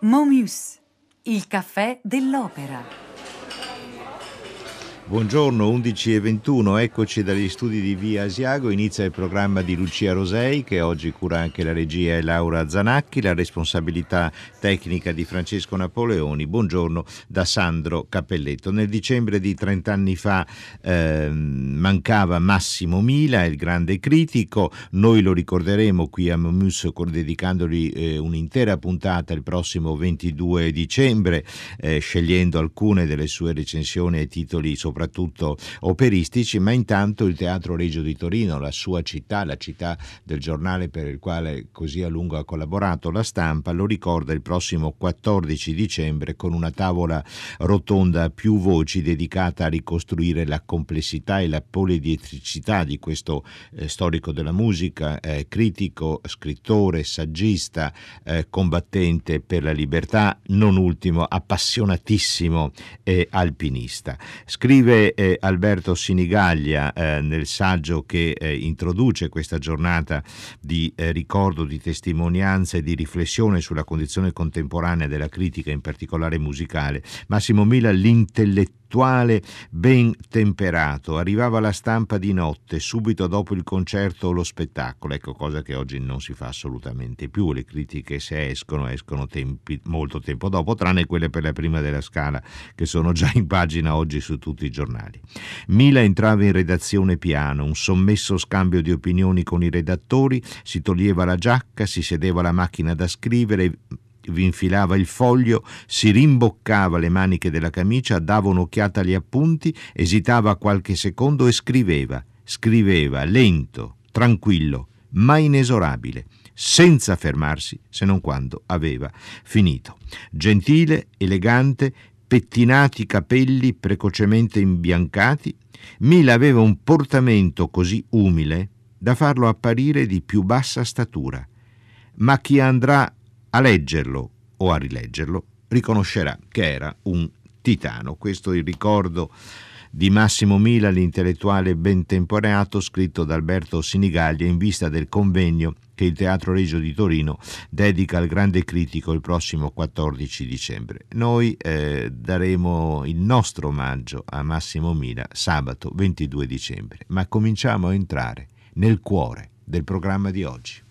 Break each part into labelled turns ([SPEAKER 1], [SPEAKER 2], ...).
[SPEAKER 1] Momus, il caffè dell'opera.
[SPEAKER 2] Buongiorno, 11 e 21, eccoci dagli studi di Via Asiago, inizia il programma di Lucia Rosei che oggi cura anche la regia e Laura Zanacchi, la responsabilità tecnica di Francesco Napoleoni. Buongiorno da Sandro Cappelletto. Nel dicembre di 30 anni fa eh, mancava Massimo Mila, il grande critico, noi lo ricorderemo qui a Momus dedicandogli eh, un'intera puntata il prossimo 22 dicembre, eh, scegliendo alcune delle sue recensioni ai titoli soprattutto soprattutto operistici, ma intanto il Teatro Regio di Torino, la sua città, la città del giornale per il quale così a lungo ha collaborato la stampa, lo ricorda il prossimo 14 dicembre con una tavola rotonda a più voci dedicata a ricostruire la complessità e la poliedricità di questo eh, storico della musica, eh, critico, scrittore, saggista, eh, combattente per la libertà, non ultimo appassionatissimo e alpinista. Scrive Scrive eh, Alberto Sinigaglia eh, nel saggio che eh, introduce questa giornata di eh, ricordo, di testimonianza e di riflessione sulla condizione contemporanea della critica, in particolare musicale. Massimo Mila, l'intellettuale intellettuale ben temperato. Arrivava la stampa di notte, subito dopo il concerto o lo spettacolo. Ecco, cosa che oggi non si fa assolutamente più. Le critiche se escono, escono tempi, molto tempo dopo, tranne quelle per la prima della scala, che sono già in pagina oggi su tutti i giornali. Mila entrava in redazione piano, un sommesso scambio di opinioni con i redattori, si toglieva la giacca, si sedeva alla macchina da scrivere, vi infilava il foglio, si rimboccava le maniche della camicia, dava un'occhiata agli appunti, esitava qualche secondo e scriveva. Scriveva lento, tranquillo, ma inesorabile, senza fermarsi se non quando aveva finito. Gentile, elegante, pettinati i capelli precocemente imbiancati, Mila aveva un portamento così umile da farlo apparire di più bassa statura. Ma chi andrà a leggerlo o a rileggerlo riconoscerà che era un titano. Questo è il ricordo di Massimo Mila, l'intellettuale ben temporato, scritto da Alberto Sinigaglia in vista del convegno che il Teatro Regio di Torino dedica al grande critico il prossimo 14 dicembre. Noi eh, daremo il nostro omaggio a Massimo Mila sabato 22 dicembre, ma cominciamo a entrare nel cuore del programma di oggi.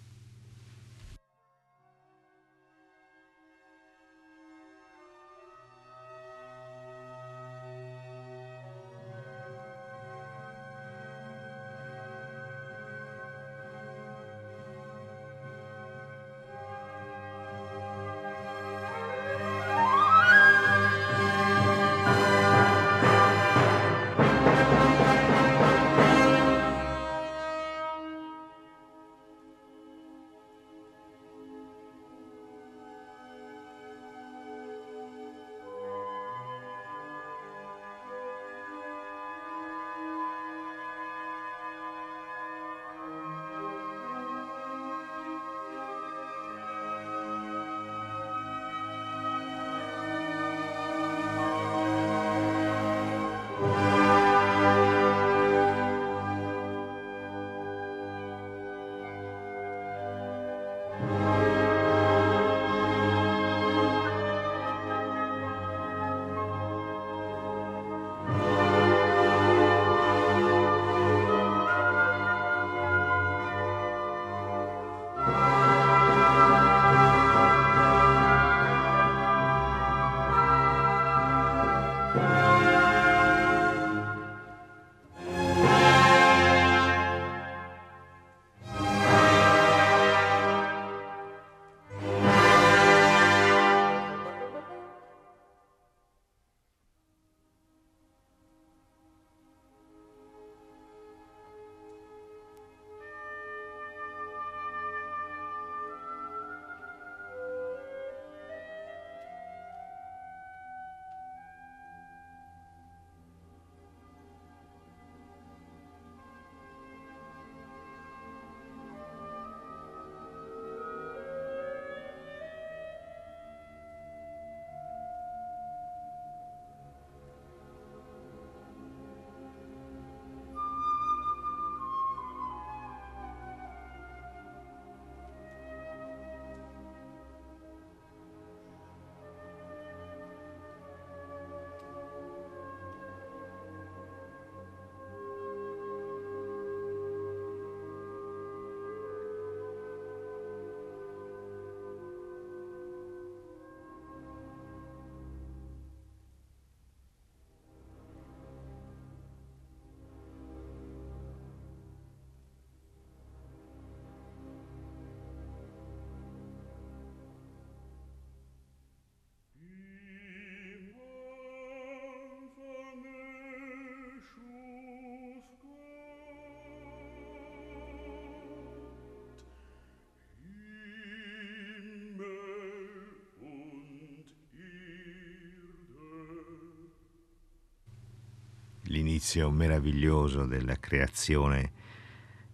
[SPEAKER 2] L'inizio meraviglioso della creazione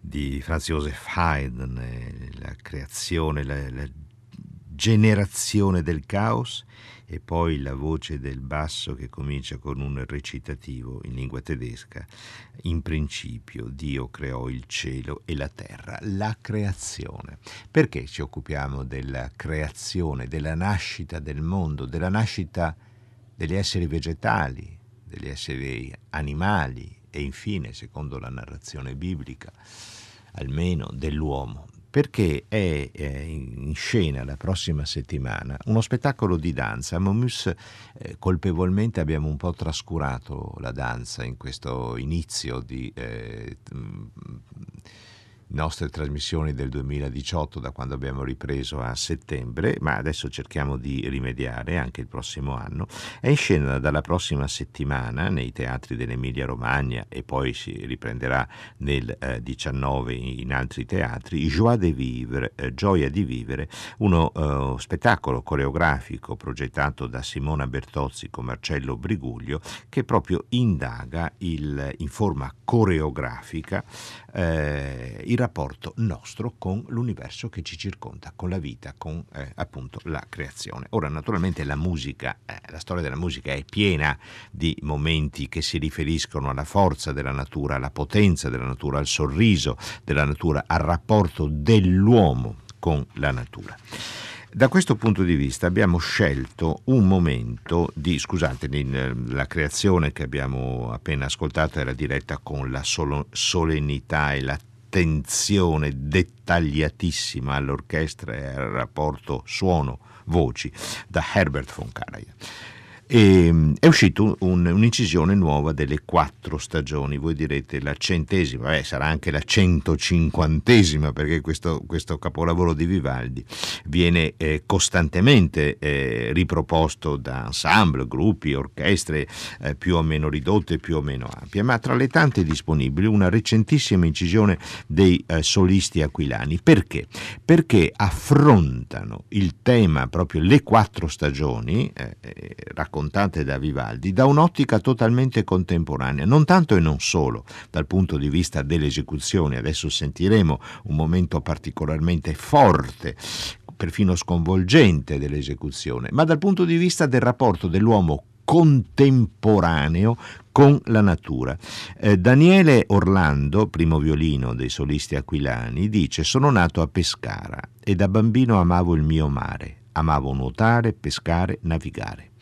[SPEAKER 2] di Franz Joseph Haydn, la creazione, la, la generazione del caos e poi la voce del basso che comincia con un recitativo in lingua tedesca. In principio Dio creò il cielo e la terra, la creazione. Perché ci occupiamo della creazione, della nascita del mondo, della nascita degli esseri vegetali, degli esseri animali e infine, secondo la narrazione biblica, almeno dell'uomo, perché è in scena la prossima settimana uno spettacolo di danza. A Momus eh, colpevolmente abbiamo un po' trascurato la danza in questo inizio di eh, nostre trasmissioni del 2018 da quando abbiamo ripreso a settembre, ma adesso cerchiamo di rimediare anche il prossimo anno. È in scena dalla prossima settimana nei teatri dell'Emilia Romagna e poi si riprenderà nel eh, 19 in altri teatri, Joie de vivre, eh, Gioia di vivere, uno eh, spettacolo coreografico progettato da Simona Bertozzi con Marcello Briguglio che proprio indaga il, in forma coreografica eh, il rapporto nostro con l'universo che ci circonda, con la vita, con eh, appunto la creazione. Ora naturalmente la musica, eh, la storia della musica è piena di momenti che si riferiscono alla forza della natura, alla potenza della natura, al sorriso della natura, al rapporto dell'uomo con la natura. Da questo punto di vista abbiamo scelto un momento di, scusate, la creazione che abbiamo appena ascoltato era diretta con la solennità e l'attenzione dettagliatissima all'orchestra e al rapporto suono-voci da Herbert von Karajan. E, ehm, è uscita un, un'incisione nuova delle quattro stagioni. Voi direte la centesima, beh, sarà anche la centocinquantesima perché questo, questo capolavoro di Vivaldi viene eh, costantemente eh, riproposto da ensemble, gruppi, orchestre eh, più o meno ridotte, più o meno ampie. Ma tra le tante disponibili, una recentissima incisione dei eh, solisti aquilani. Perché? Perché affrontano il tema, proprio le quattro stagioni, eh, eh, raccontate raccontate da Vivaldi da un'ottica totalmente contemporanea, non tanto e non solo dal punto di vista dell'esecuzione, adesso sentiremo un momento particolarmente forte, perfino sconvolgente dell'esecuzione, ma dal punto di vista del rapporto dell'uomo contemporaneo con la natura. Eh, Daniele Orlando, primo violino dei solisti aquilani, dice sono nato a Pescara e da bambino amavo il mio mare, amavo nuotare, pescare, navigare.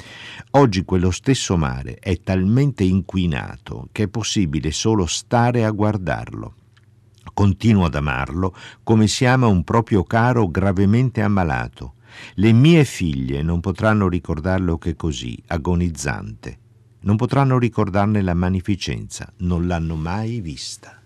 [SPEAKER 2] Oggi quello stesso mare è talmente inquinato che è possibile solo stare a guardarlo. Continuo ad amarlo come si ama un proprio caro gravemente ammalato. Le mie figlie non potranno ricordarlo che così, agonizzante. Non potranno ricordarne la magnificenza, non l'hanno mai vista.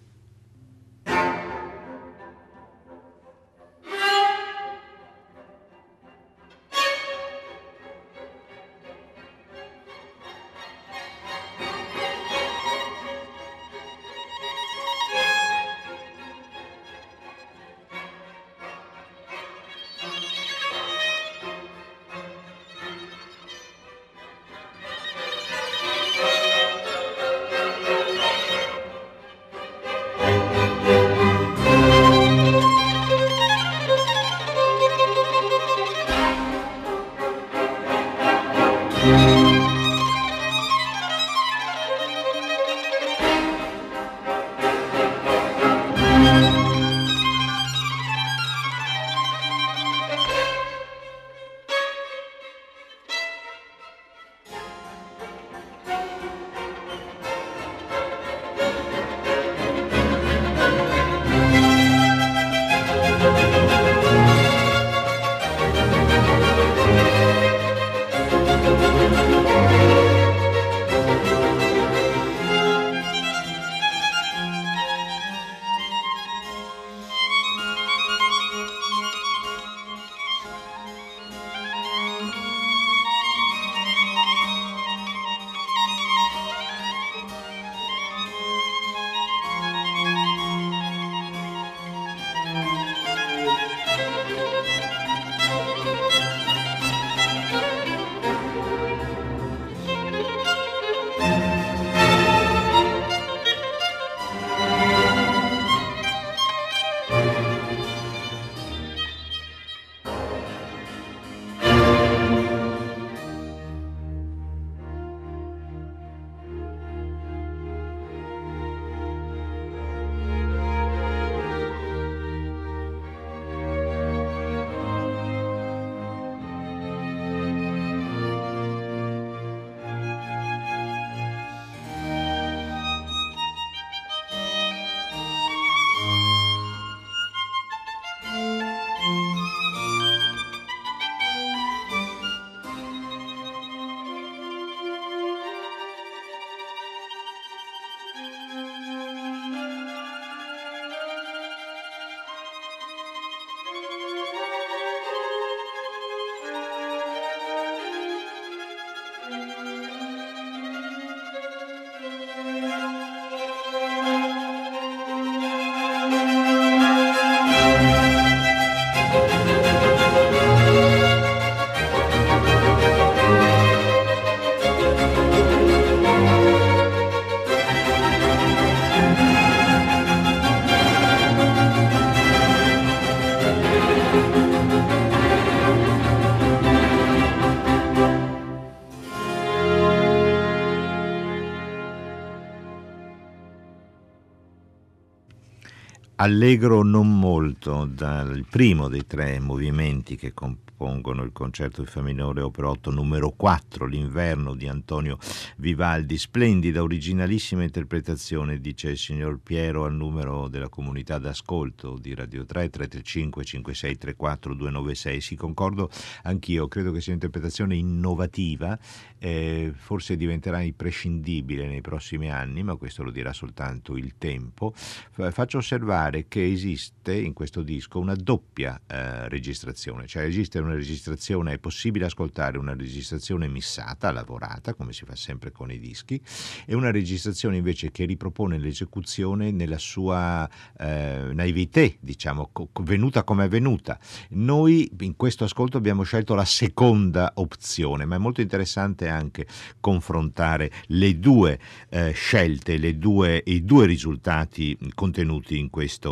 [SPEAKER 2] Allegro non molto dal primo dei tre movimenti che compongono il concerto di Fa minore opera 8 numero 4, L'inverno di Antonio Vivaldi. Splendida, originalissima interpretazione, dice il signor Piero al numero della comunità d'ascolto di Radio 3 335 5634 296. Si concordo anch'io, credo che sia un'interpretazione innovativa, eh, forse diventerà imprescindibile nei prossimi anni, ma questo lo dirà soltanto il tempo. Faccio osservare che esiste in questo disco una doppia eh, registrazione, cioè esiste una registrazione, è possibile ascoltare una registrazione missata, lavorata, come si fa sempre con i dischi, e una registrazione invece che ripropone l'esecuzione nella sua eh, naivete, diciamo, co- venuta come è venuta. Noi in questo ascolto abbiamo scelto la seconda opzione, ma è molto interessante anche confrontare le due eh, scelte, le due, i due risultati contenuti in questo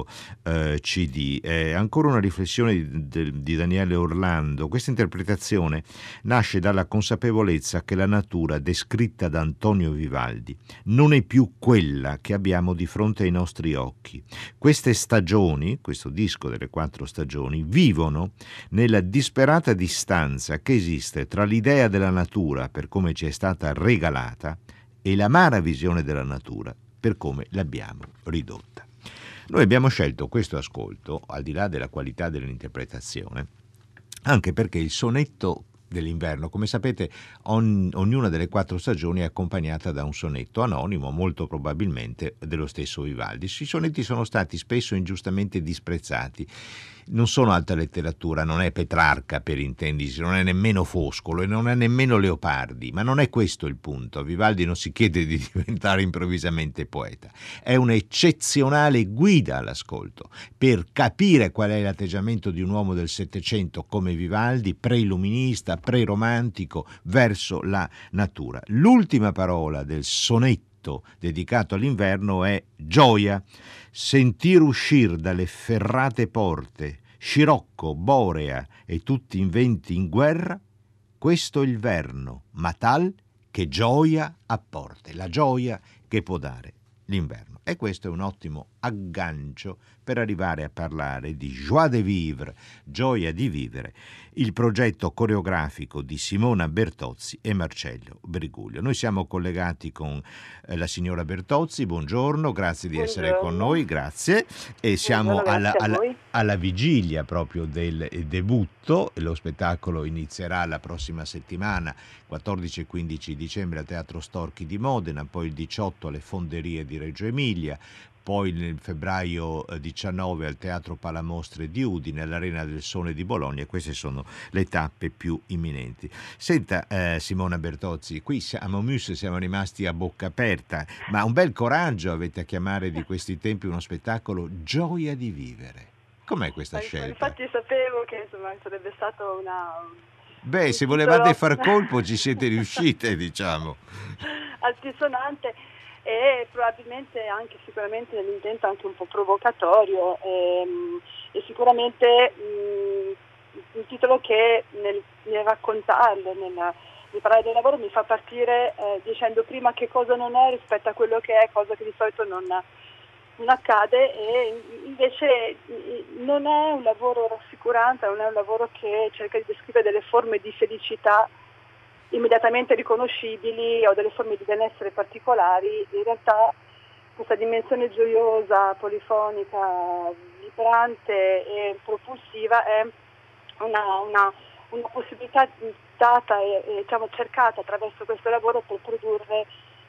[SPEAKER 2] eh, CD. ancora una riflessione di, di Daniele Orlando, questa interpretazione nasce dalla consapevolezza che la natura descritta da Antonio Vivaldi non è più quella che abbiamo di fronte ai nostri occhi. Queste stagioni, questo disco delle quattro stagioni, vivono nella disperata distanza che esiste tra l'idea della natura per come ci è stata regalata e l'amara visione della natura per come l'abbiamo ridotta. Noi abbiamo scelto questo ascolto, al di là della qualità dell'interpretazione, anche perché il sonetto dell'inverno. Come sapete, on, ognuna delle quattro stagioni è accompagnata da un sonetto anonimo, molto probabilmente dello stesso Vivaldi. I sonetti sono stati spesso ingiustamente disprezzati non sono alta letteratura, non è Petrarca per intendersi, non è nemmeno Foscolo e non è nemmeno Leopardi, ma non è questo il punto. Vivaldi non si chiede di diventare improvvisamente poeta, è un'eccezionale guida all'ascolto per capire qual è l'atteggiamento di un uomo del Settecento come Vivaldi, pre-illuminista, pre-romantico, verso la natura. L'ultima parola del sonetto dedicato all'inverno è gioia sentir uscir dalle ferrate porte Scirocco, Borea e tutti inventi in guerra, questo è il verno, ma tal che gioia apporte, la gioia che può dare l'inverno. E questo è un ottimo aggancio per arrivare a parlare di joie de vivre, gioia di vivere, il progetto coreografico di Simona Bertozzi e Marcello Briguglio. Noi siamo collegati con eh, la signora Bertozzi, buongiorno, grazie di buongiorno. essere con noi, grazie. E siamo alla, alla, alla, vigilia proprio del debutto, lo spettacolo inizierà la prossima settimana, 14 e 15 dicembre al Teatro Storchi di Modena, poi il 18 alle Fonderie di Reggio Emilia, poi nel febbraio 19 eh, al Teatro Palamostre di Udine, all'Arena del Sole di Bologna. Queste sono le tappe più imminenti. Senta eh, Simona Bertozzi, qui a Momus siamo rimasti a bocca aperta, ma un bel coraggio avete a chiamare di questi tempi uno spettacolo Gioia di vivere. Com'è questa ma, scelta?
[SPEAKER 3] Infatti sapevo che insomma, sarebbe stato una...
[SPEAKER 2] Beh, se volevate far colpo ci siete riuscite, diciamo.
[SPEAKER 3] Altisonante e probabilmente anche sicuramente nell'intento anche un po' provocatorio ehm, e sicuramente mh, un titolo che nel, nel raccontarlo, nel, nel, parlare del lavoro mi fa partire eh, dicendo prima che cosa non è rispetto a quello che è, cosa che di solito non, non accade e invece non è un lavoro rassicurante, non è un lavoro che cerca di descrivere delle forme di felicità immediatamente riconoscibili o delle forme di benessere particolari, in realtà questa dimensione gioiosa, polifonica, vibrante e propulsiva è una, una, una possibilità data e, e diciamo, cercata attraverso questo lavoro per produrre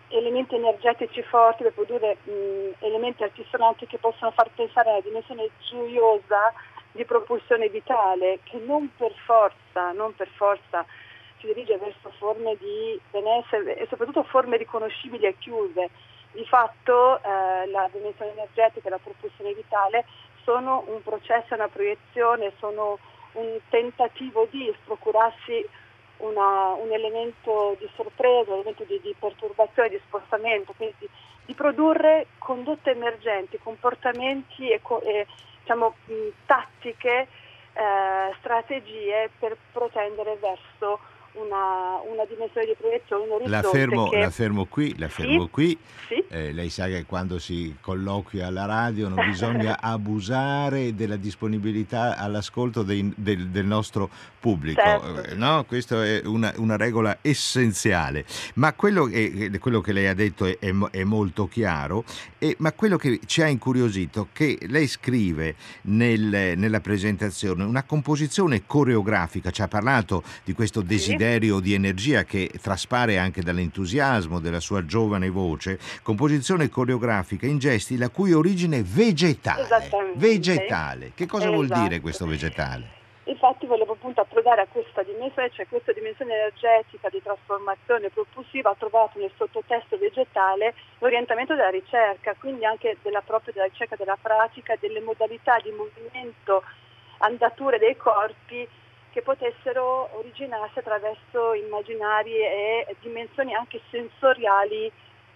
[SPEAKER 3] elementi energetici forti, per produrre mh, elementi altisonanti che possono far pensare alla dimensione gioiosa di propulsione vitale, che non per forza, non per forza si dirige verso forme di benessere e soprattutto forme riconoscibili e chiuse. Di fatto eh, la dimensione energetica e la propulsione vitale sono un processo, una proiezione, sono un tentativo di procurarsi una, un elemento di sorpresa, un elemento di, di perturbazione, di spostamento, quindi di, di produrre condotte emergenti, comportamenti e, e diciamo, tattiche, eh, strategie per protendere verso una, una dimensione di proiezione, un
[SPEAKER 2] orizzonte la fermo,
[SPEAKER 3] che...
[SPEAKER 2] la fermo qui, la fermo sì? qui. Sì? eh, lei sa che quando si colloquia alla radio non bisogna abusare della disponibilità all'ascolto dei, del, del, nostro pubblico, certo. Eh, no? Questa è una, una, regola essenziale. Ma quello, è, quello, che lei ha detto è, è molto chiaro, e, ma quello che ci ha incuriosito è che lei scrive nel, nella presentazione una composizione coreografica, ci ha parlato di questo desiderio sì. di energia che traspare anche dall'entusiasmo della sua giovane voce, composizione coreografica in gesti la cui origine è vegetale. Vegetale. Che cosa esatto. vuol dire questo vegetale?
[SPEAKER 3] Infatti volevo appunto approdare a questa dimensione, cioè questa dimensione energetica di trasformazione propulsiva ha trovato nel sottotesto vegetale l'orientamento della ricerca, quindi anche della propria della ricerca della pratica, delle modalità di movimento, andature dei corpi che potessero originarsi attraverso immaginari e dimensioni anche sensoriali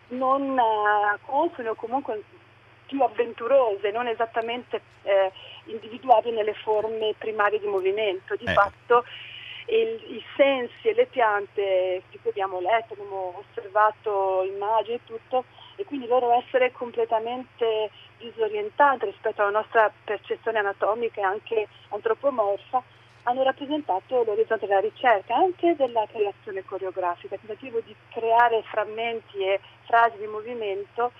[SPEAKER 3] non uh, consone o comunque più avventurose, non esattamente eh, individuabili nelle forme primarie di movimento. Di eh. fatto il, i sensi e le piante di cui abbiamo letto, abbiamo osservato immagini e tutto, e quindi loro essere completamente disorientate rispetto alla nostra percezione anatomica e anche antropomorfa, hanno rappresentato l'orizzonte della ricerca, anche della creazione coreografica, il tentativo di creare frammenti e frasi di movimento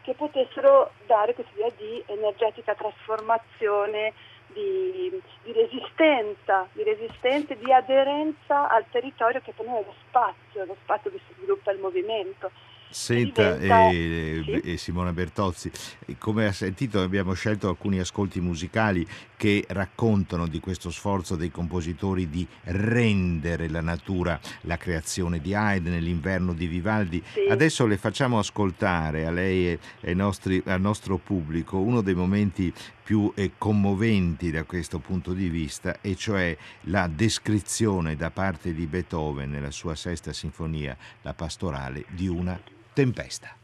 [SPEAKER 3] che potessero dare questa idea di energetica trasformazione, di, di, resistenza, di resistenza, di aderenza al territorio che per noi è lo spazio, lo spazio dove si sviluppa il movimento.
[SPEAKER 2] Senta, sì? eh, Simona Bertozzi, come ha sentito abbiamo scelto alcuni ascolti musicali che raccontano di questo sforzo dei compositori di rendere la natura, la creazione di Haydn, l'inverno di Vivaldi. Sì. Adesso le facciamo ascoltare a lei e ai nostri, al nostro pubblico uno dei momenti più eh, commoventi da questo punto di vista, e cioè la descrizione da parte di Beethoven nella sua sesta sinfonia, la pastorale, di una tempesta.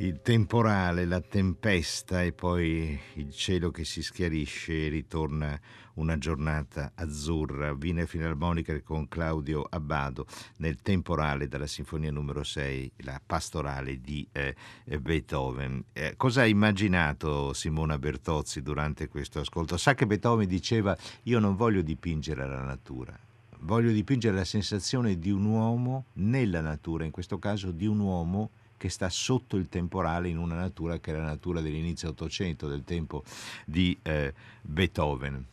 [SPEAKER 2] Il temporale, la tempesta e poi il cielo che si schiarisce e ritorna una giornata azzurra. Wiener Filarmonica con Claudio Abbado nel temporale dalla Sinfonia numero 6, la pastorale di eh, Beethoven. Eh, cosa ha immaginato Simona Bertozzi durante questo ascolto? Sa che Beethoven diceva io non voglio dipingere la natura, voglio dipingere la sensazione di un uomo nella natura, in questo caso di un uomo che sta sotto il temporale in una natura che è la natura dell'inizio Ottocento, del tempo di eh, Beethoven.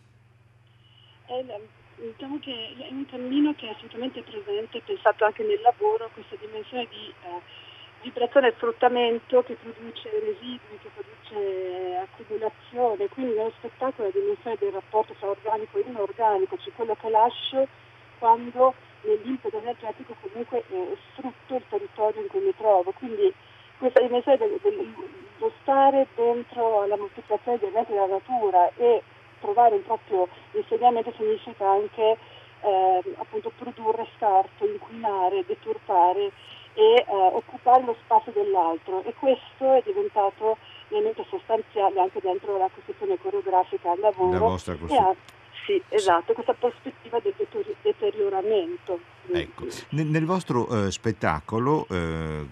[SPEAKER 3] È, diciamo che è un cammino che è assolutamente presente, pensato anche nel lavoro, questa dimensione di eh, vibrazione e sfruttamento che produce residui, che produce accumulazione, quindi nello spettacolo la dimensione del rapporto tra organico e inorganico, cioè quello che lascio quando nell'impeto energetico comunque eh, sfrutto il territorio in cui mi trovo. Quindi questa dimensione dello del, stare dentro la moltiplicazione degli eventi della natura e trovare un proprio insegnamento significa anche eh, appunto produrre scarto, inquinare, deturpare e eh, occupare lo spazio dell'altro e questo è diventato elemento sostanziale anche dentro la costruzione coreografica al lavoro.
[SPEAKER 2] La vostra costruzione
[SPEAKER 3] sì, esatto, questa prospettiva del deterioramento.
[SPEAKER 2] Ecco. Nel, vostro eh, spettacolo, eh,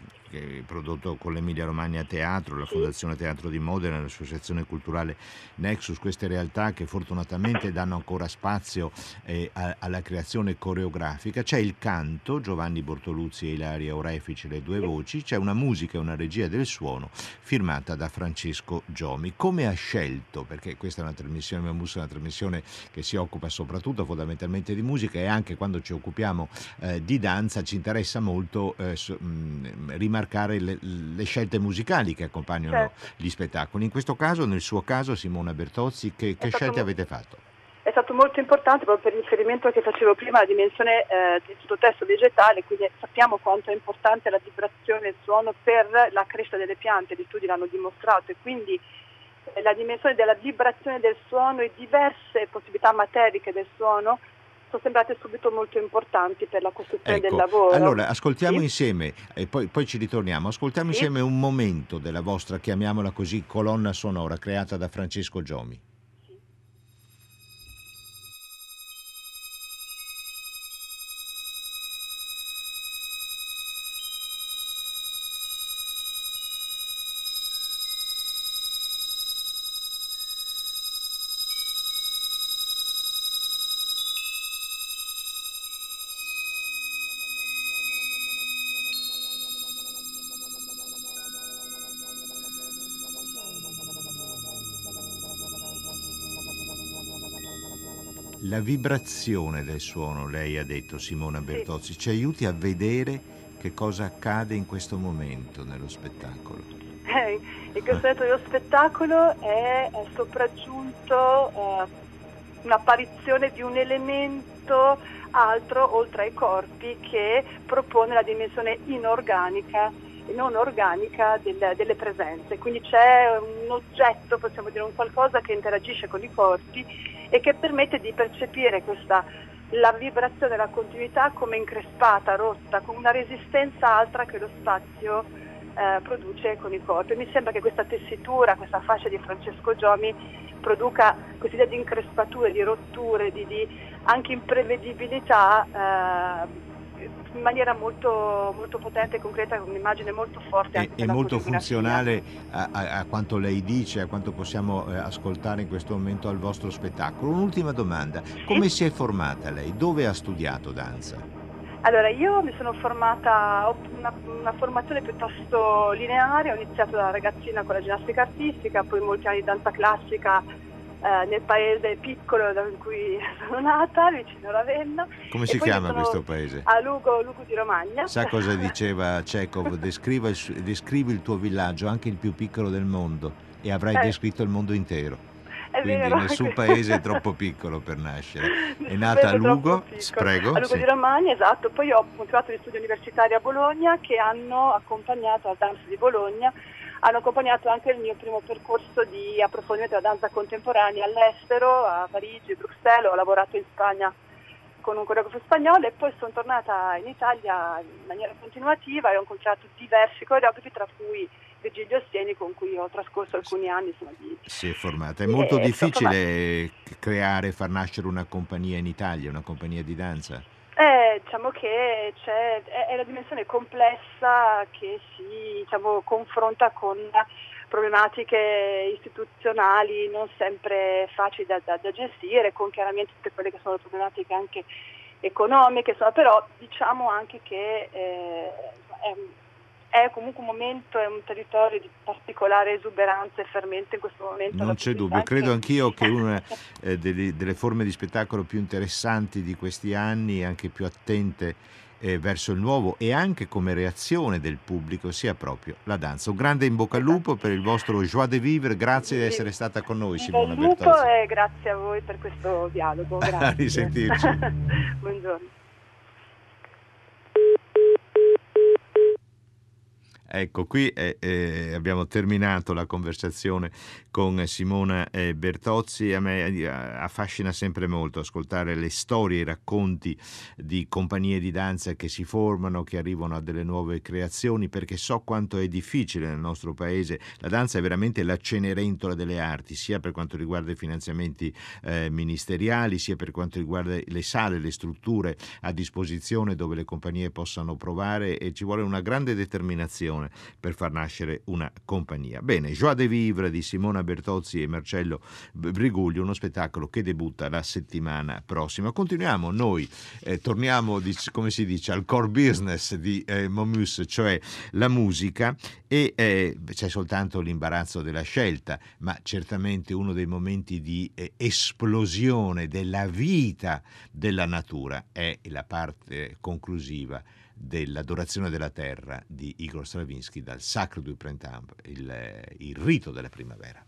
[SPEAKER 2] prodotto con l'Emilia Romagna Teatro, la Fondazione Teatro di Modena, l'Associazione Culturale Nexus, queste realtà che fortunatamente danno ancora spazio eh, a, alla creazione coreografica. C'è il canto, Giovanni Bortoluzzi e Ilaria Orefici, le due voci, c'è una musica e una regia del suono firmata da Francesco Giomi. Come ha scelto, perché questa è una trasmissione, è una trasmissione che si occupa soprattutto fondamentalmente di musica e anche quando ci occupiamo eh, di danza ci interessa molto eh, mh, rimarcare marcare le, le scelte musicali che accompagnano certo. gli spettacoli. In questo caso, nel suo caso, Simona Bertozzi, che, che scelte
[SPEAKER 3] mo-
[SPEAKER 2] avete fatto?
[SPEAKER 3] È stato molto importante proprio per il riferimento che facevo prima alla dimensione eh, del sottotesto vegetale, quindi sappiamo quanto è importante la vibrazione e il suono per la crescita delle piante, gli studi l'hanno dimostrato e quindi eh, la dimensione della vibrazione del suono e diverse possibilità materiche del suono sono sembrate subito molto importanti per la costruzione
[SPEAKER 2] ecco,
[SPEAKER 3] del lavoro.
[SPEAKER 2] Allora, ascoltiamo sì. insieme, e poi, poi, ci ritorniamo, ascoltiamo sì. insieme un momento della vostra, chiamiamola così, colonna sonora creata da Francesco Giomi. La vibrazione del suono, lei ha detto Simona Bertozzi, ci aiuti a vedere che cosa accade in questo momento nello spettacolo.
[SPEAKER 3] Eh, in questo momento dello spettacolo è, è sopraggiunto eh, un'apparizione di un elemento altro oltre ai corpi che propone la dimensione inorganica non organica del, delle presenze. Quindi c'è un oggetto, possiamo dire un qualcosa che interagisce con i corpi e che permette di percepire questa, la vibrazione, la continuità come increspata, rotta, con una resistenza altra che lo spazio eh, produce con i corpi. Mi sembra che questa tessitura, questa fascia di Francesco Giomi produca questa idea di increspature, di rotture, di, di anche imprevedibilità. Eh, in maniera molto, molto potente e concreta, con un'immagine molto forte.
[SPEAKER 2] E, molto funzionale a, a, quanto lei dice, a quanto possiamo eh, ascoltare in questo momento al vostro spettacolo. Un'ultima domanda, come si è formata lei? Dove ha studiato danza?
[SPEAKER 3] Allora, io mi sono formata, ho una, una, formazione piuttosto lineare, ho iniziato da ragazzina con la ginnastica artistica, poi molti anni di danza classica eh, nel paese piccolo da cui sono nata, vicino Ravenna.
[SPEAKER 2] Come si chiama questo paese?
[SPEAKER 3] A Lugo, Lugo di Romagna.
[SPEAKER 2] Sa cosa diceva Chekhov? Descrivi il, descrivi il tuo villaggio, anche il più piccolo del mondo, e avrai eh. descritto il mondo intero.
[SPEAKER 3] È
[SPEAKER 2] Quindi
[SPEAKER 3] vero.
[SPEAKER 2] nessun paese è troppo piccolo per nascere. È nata a Lugo, prego.
[SPEAKER 3] A Lugo
[SPEAKER 2] sì.
[SPEAKER 3] di Romagna, esatto. Poi ho continuato gli studi universitari a Bologna che hanno accompagnato al Danza di Bologna hanno accompagnato anche il mio primo percorso di approfondimento della danza contemporanea all'estero, a Parigi, Bruxelles, ho lavorato in Spagna con un coreografo spagnolo e poi sono tornata in Italia in maniera continuativa e ho incontrato diversi coreografi tra cui Virgilio Sieni con cui ho trascorso alcuni anni. Insomma, di...
[SPEAKER 2] Si è formata. È molto eh, difficile creare, far nascere una compagnia in Italia, una compagnia di danza?
[SPEAKER 3] Eh, diciamo che c'è, è, la dimensione complessa che si diciamo, confronta con problematiche istituzionali non sempre facili da, da, da, gestire, con chiaramente tutte quelle che sono problematiche anche economiche, insomma, però diciamo anche che eh, è, è comunque un momento, è un territorio di particolare esuberanza e fermento in questo momento.
[SPEAKER 2] Non c'è dubbio, credo anch'io che una eh, delle, delle, forme di spettacolo più interessanti di questi anni, anche più attente eh, verso il nuovo e anche come reazione del pubblico sia proprio la danza. Un grande in bocca al lupo per il vostro joie de vivre, grazie di essere stata con noi Simona Bertozzi.
[SPEAKER 3] e grazie a voi per questo dialogo. Grazie. a
[SPEAKER 2] risentirci.
[SPEAKER 3] Buongiorno.
[SPEAKER 2] Ecco, qui eh, eh, abbiamo terminato la conversazione con Simona eh, Bertozzi. A me eh, affascina sempre molto ascoltare le storie, i racconti di compagnie di danza che si formano, che arrivano a delle nuove creazioni, perché so quanto è difficile nel nostro paese. La danza è veramente la cenerentola delle arti, sia per quanto riguarda i finanziamenti eh, ministeriali, sia per quanto riguarda le sale, le strutture a disposizione dove le compagnie possano provare e ci vuole una grande determinazione persone per far nascere una compagnia. Bene, Joie de Vivre di Simona Bertozzi e Marcello Briguglio, uno spettacolo che debutta la settimana prossima. Continuiamo noi, eh, torniamo, come si dice, al core business di eh, Momus, cioè la musica e eh, c'è soltanto l'imbarazzo della scelta, ma certamente uno dei momenti di eh, esplosione della vita della natura è la parte conclusiva dell'adorazione della terra di Igor Stravinsky dal Sacro du Printemps, il, il rito della primavera.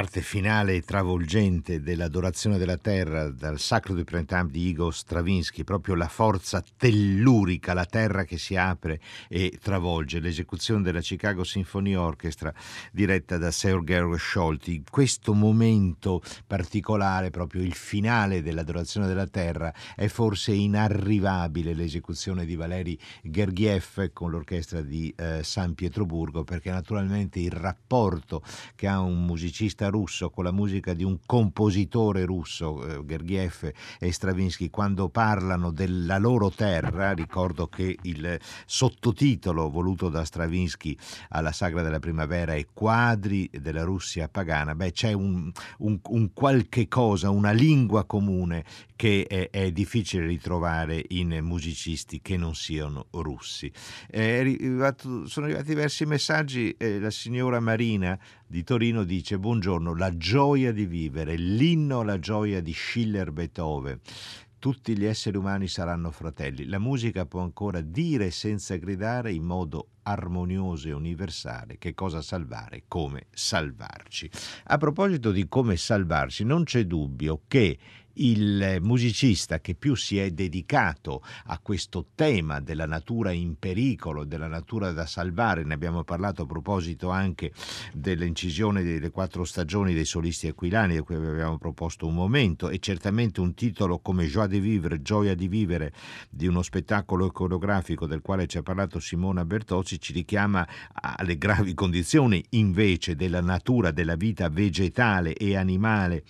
[SPEAKER 2] Parte finale travolgente dell'adorazione della terra dal Sacro du Printemps di Igor Stravinsky, proprio la forza tellurica, la terra che si apre e travolge, l'esecuzione della Chicago Symphony Orchestra diretta da Sergei Scholti. Questo momento particolare, proprio il finale dell'adorazione della terra, è forse inarrivabile l'esecuzione di Valeri Gergiev con l'orchestra di eh, San Pietroburgo, perché naturalmente il rapporto che ha un musicista russo con la musica di un compositore russo, eh, Gergiev e Stravinsky, quando parlano della loro terra, ricordo che il sottotitolo voluto da Stravinsky alla Sagra della Primavera è Quadri della Russia pagana, beh c'è un, un, un qualche cosa, una lingua comune che è, è, difficile ritrovare in musicisti che non siano russi. Arrivato, sono arrivati diversi messaggi, eh, la signora Marina di Torino dice buongiorno, la gioia di vivere, l'inno alla gioia di Schiller Beethoven. Tutti gli esseri umani saranno fratelli. La musica può ancora dire senza gridare in modo armonioso e universale che cosa salvare, come salvarci. A proposito di come salvarci, non c'è dubbio che il musicista che più si è dedicato a questo tema della natura in pericolo, della natura da salvare, ne abbiamo parlato a proposito anche dell'incisione delle quattro stagioni dei solisti aquilani, di cui avevamo proposto un momento, e certamente un titolo come Joie de vivre, Gioia di vivere, di uno spettacolo coreografico del quale ci ha parlato Simona Bertozzi, ci richiama alle gravi condizioni invece della natura, della vita vegetale e animale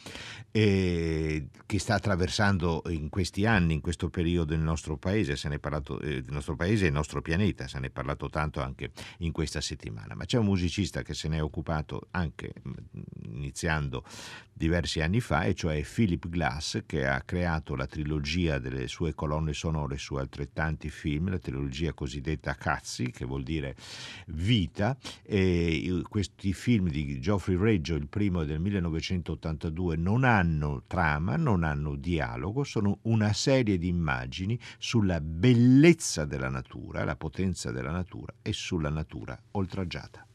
[SPEAKER 2] eh, che sta attraversando in questi anni, in questo periodo il nostro paese, se ne è parlato, eh, il nostro paese e il nostro pianeta, se ne è parlato tanto anche in questa settimana. Ma c'è un musicista che se ne è occupato anche mm, iniziando diversi anni fa, e cioè Philip Glass, che ha creato la trilogia delle sue colonne sonore su altrettanti film, la trilogia cosiddetta Cazzi, che vuol dire vita. E questi film di Geoffrey Reggio, il primo del 1982, non hanno trama, non hanno dialogo, sono una serie di immagini sulla bellezza della natura, la potenza della natura e sulla natura oltraggiata.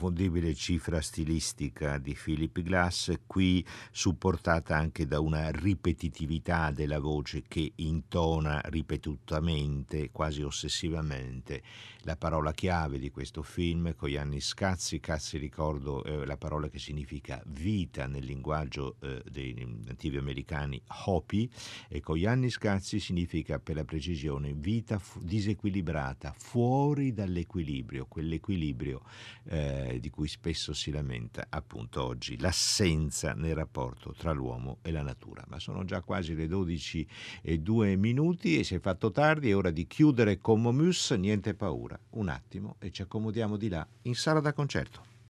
[SPEAKER 2] L'inconfondibile cifra stilistica di Philip Glass, qui supportata anche da una ripetitività della voce che intona ripetutamente, quasi ossessivamente, la parola chiave di questo film, con Gianni Scazzi, Cazzi ricordo eh, la parola che significa vita nel linguaggio eh, dei nativi americani Hopi, e con Gianni Scazzi significa per la precisione vita fu- disequilibrata, fuori dall'equilibrio, quell'equilibrio eh, di cui spesso si lamenta appunto oggi, l'assenza nel rapporto tra l'uomo e la natura. Ma sono già quasi le 12 e 2 minuti e si è fatto tardi, è ora di chiudere con Momus, niente paura, un attimo e ci accomodiamo di là in sala da concerto.